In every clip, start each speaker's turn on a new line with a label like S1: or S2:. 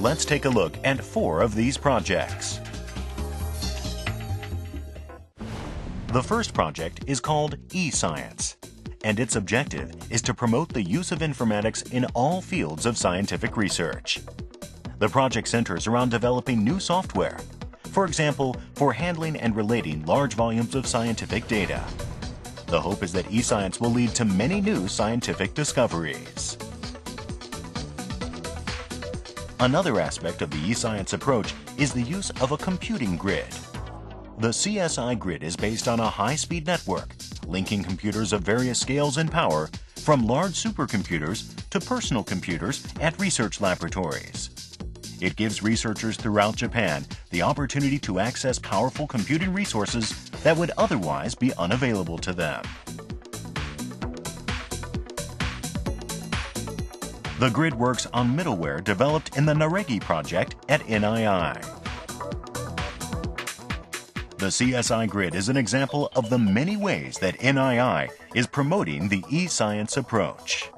S1: let's take a look at four of these projects. The first project is called eScience, and its objective is to promote the use of informatics in all fields of scientific research. The project centers around developing new software, for example, for handling and relating large volumes of scientific data. The hope is that eScience will lead to many new scientific discoveries. Another aspect of the eScience approach is the use of a computing grid. The CSI grid is based on a high-speed network, linking computers of various scales and power, from large supercomputers to personal computers at research laboratories. It gives researchers throughout Japan the opportunity to access powerful computing resources that would otherwise be unavailable to them. The grid works on middleware developed in the Naregi project at NII. The CSI grid is an example of the many ways that NII is promoting the e-science approach.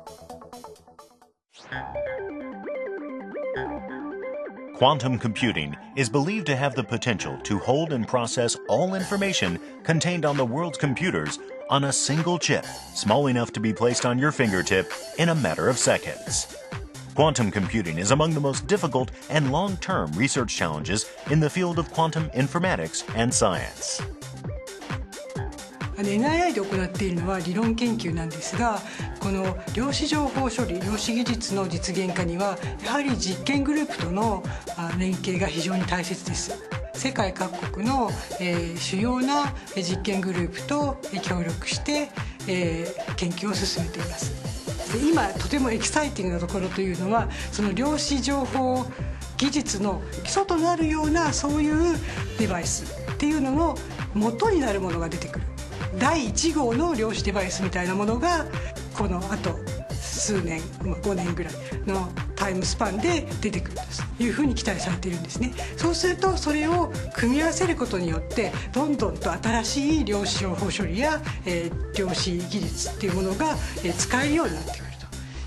S1: Quantum computing is believed to have the potential to hold and process all information contained on the world's computers on a single chip, small enough to be placed on your fingertip in a matter of seconds. Quantum computing is among the most difficult and long-term research challenges in the field of quantum informatics and science.
S2: NII で行っているのは理論研究なんですがこの量子情報処理量子技術の実現化にはやはり実験グループとの連携が非常に大切です。 世界各国の、えー、主要な実験グループと協力して、えー、研究を進めています。で今とてもエキサイティングなところというのはその量子情報技術の基礎となるようなそういうデバイスっていうのの元になるものが出てくる。第1号の量子デバイスみたいなものがこのあと数年5年ぐらいのタイムスパンで出てくるというふうに期待されているんですねそうするとそれを組み合わせることによってどんどんと新しい量子情報処理や、えー、量子技術っていうものが、えー、使えるようになってくる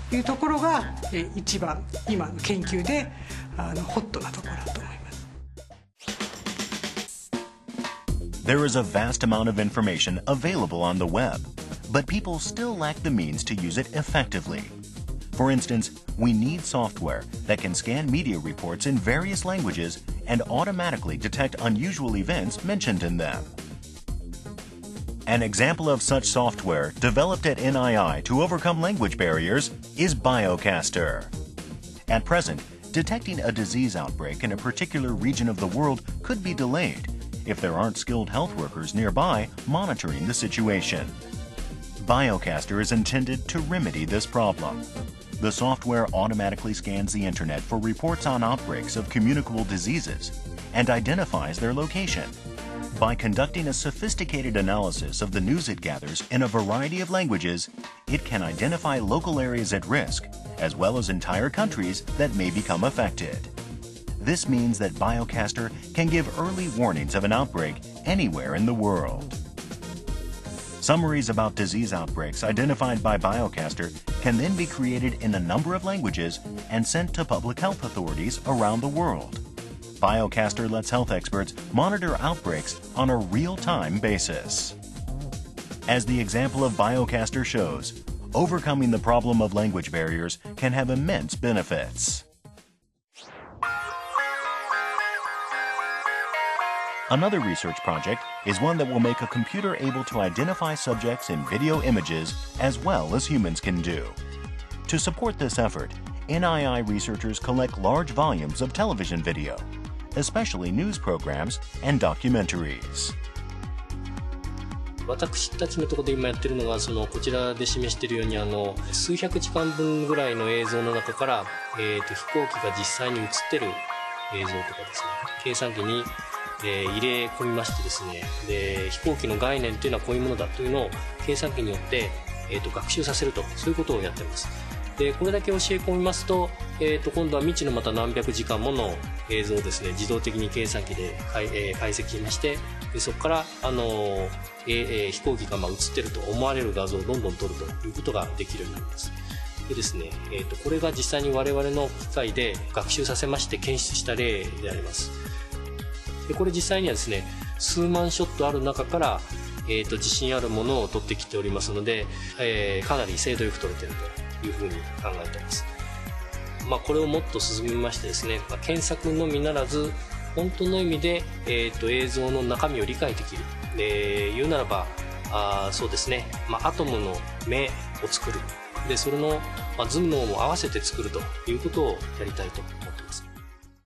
S2: というところが、えー、一番今の研究であのホットなところだと思います
S1: There is a vast amount of information available on the web, but people still lack the means to use it effectively. For instance, we need software that can scan media reports in various languages and automatically detect unusual events mentioned in them. An example of such software developed at NII to overcome language barriers is Biocaster. At present, detecting a disease outbreak in a particular region of the world could be delayed if there aren't skilled health workers nearby monitoring the situation. Biocaster is intended to remedy this problem. The software automatically scans the internet for reports on outbreaks of communicable diseases and identifies their location. By conducting a sophisticated analysis of the news it gathers in a variety of languages, it can identify local areas at risk, as well as entire countries that may become affected. This means that Biocaster can give early warnings of an outbreak anywhere in the world. Summaries about disease outbreaks identified by Biocaster can then be created in a number of languages and sent to public health authorities around the world. Biocaster lets health experts monitor outbreaks on a real-time basis. As the example of Biocaster shows, overcoming the problem of language barriers can have immense benefits. Another research project is one that will make a computer able to identify subjects in video images as well as humans can do. To support this effort, NII researchers collect large volumes of television video, especially news programs and documentaries.
S3: 私たちのところで今やってるのがそのこちらで示しているようにあの数百時間分ぐらいの映像の中から、えーと、と飛行機が実際に映ってる映像とかですね計算機に えー、入れ込みましてですねで飛行機の概念というのはこういうものだというのを計算機によって、えーと、学習させるとそういうことをやってます。でこれだけ教え込みますと,、えーと、今度は未知のまた何百時間もの映像をですね自動的に計算機で解,、えー、解析しましてでそこから、あのーえー、飛行機がまあ映ってると思われる画像をどんどん撮るということができるようになります。でですね、えーと、これが実際に我々の機械で学習させまして検出した例であります。でこれ実際にはですね数万ショットある中から、えーと、自信あるものを取ってきておりますので、えー、かなり精度よく取れてるというふうに考えています。まあ、これをもっと進めましてですね、まあ、検索のみならず本当の意味で、えーと、映像の中身を理解できる。で言うならばあそうですね、まあ、アトムの目を作る。でそれの、まあ、頭脳も合わせて作るということをやりたいと。